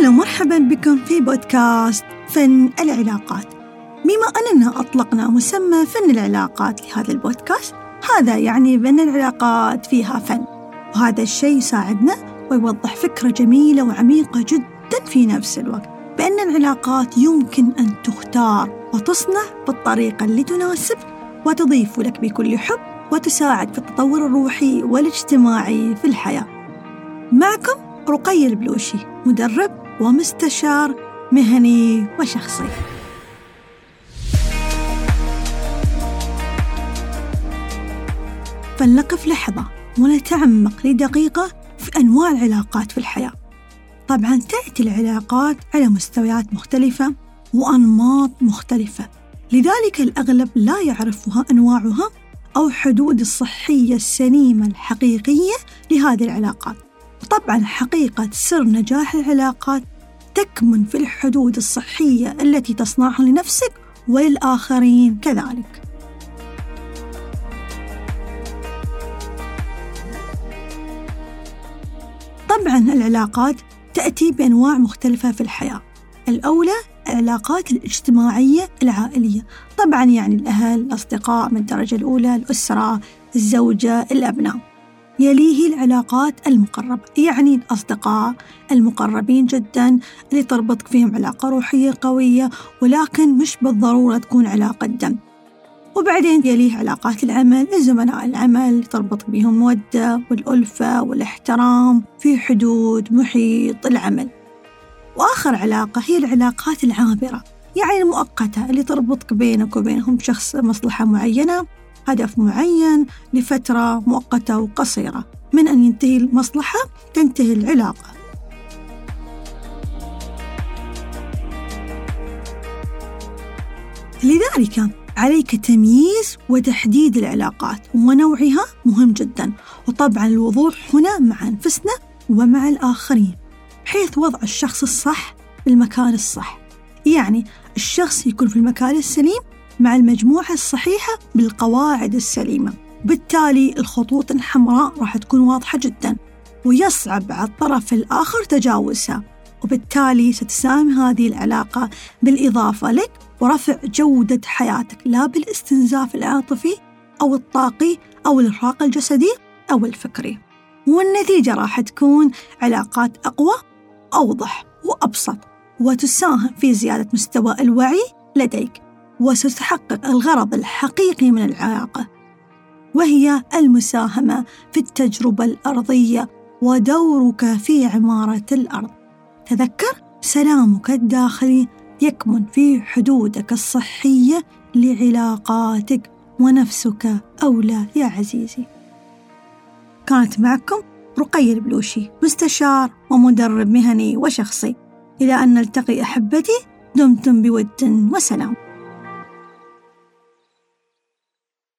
أهلا ومرحبا بكم في بودكاست فن العلاقات. بما أننا أطلقنا مسمى فن العلاقات لهذا البودكاست هذا يعني بأن العلاقات فيها فن. وهذا الشيء يساعدنا ويوضح فكرة جميلة وعميقة جدا في نفس الوقت بأن العلاقات يمكن أن تختار وتصنع بالطريقة اللي تناسب وتضيف لك بكل حب وتساعد في التطور الروحي والاجتماعي في الحياة. معكم رقي البلوشي مدرب ومستشار مهني وشخصي. فلنقف لحظة ونتعمق لدقيقة في أنواع العلاقات في الحياة. طبعا تأتي العلاقات على مستويات مختلفة وأنماط مختلفة لذلك الأغلب لا يعرفها أنواعها أو حدود الصحية السليمة الحقيقية لهذه العلاقات. وطبعا حقيقة سر نجاح العلاقات تكمن في الحدود الصحية التي تصنعها لنفسك وللآخرين كذلك. طبعا العلاقات تأتي بأنواع مختلفة في الحياة. الأولى العلاقات الاجتماعية العائلية. طبعا يعني الأهل الأصدقاء من الدرجة الأولى الأسرة الزوجة الأبناء. يليه العلاقات المقربة يعني الأصدقاء المقربين جدا اللي تربطك فيهم علاقة روحية قوية ولكن مش بالضرورة تكون علاقة دم. وبعدين يليه علاقات العمل زملاء العمل تربط بهم المودة والألفة والاحترام في حدود محيط العمل. وآخر علاقة هي العلاقات العابرة يعني المؤقتة اللي تربطك بينك وبينهم شخص مصلحة معينة هدف معين لفترة مؤقتة وقصيرة. من أن ينتهي المصلحة تنتهي العلاقة. لذلك عليك تمييز وتحديد العلاقات ونوعها مهم جدا. وطبعا الوضوح هنا مع أنفسنا ومع الآخرين بحيث وضع الشخص الصح في المكان الصح. يعني الشخص يكون في المكان السليم مع المجموعة الصحيحة بالقواعد السليمة. بالتالي الخطوط الحمراء راح تكون واضحة جدا ويصعب على الطرف الآخر تجاوزها. وبالتالي ستساهم هذه العلاقة بالإضافة لك ورفع جودة حياتك لا بالاستنزاف العاطفي أو الطاقي أو الإرهاق الجسدي أو الفكري. والنتيجة راح تكون علاقات أقوى أوضح وأبسط وتساهم في زيادة مستوى الوعي لديك. وستحقق الغرض الحقيقي من العلاقة وهي المساهمة في التجربة الأرضية ودورك في عمارة الأرض. تذكر سلامك الداخلي يكمن في حدودك الصحية لعلاقاتك ونفسك أولى يا عزيزي. كانت معكم رقي البلوشي مستشار ومدرب مهني وشخصي. إلى أن نلتقي أحبتي دمتم بود وسلام.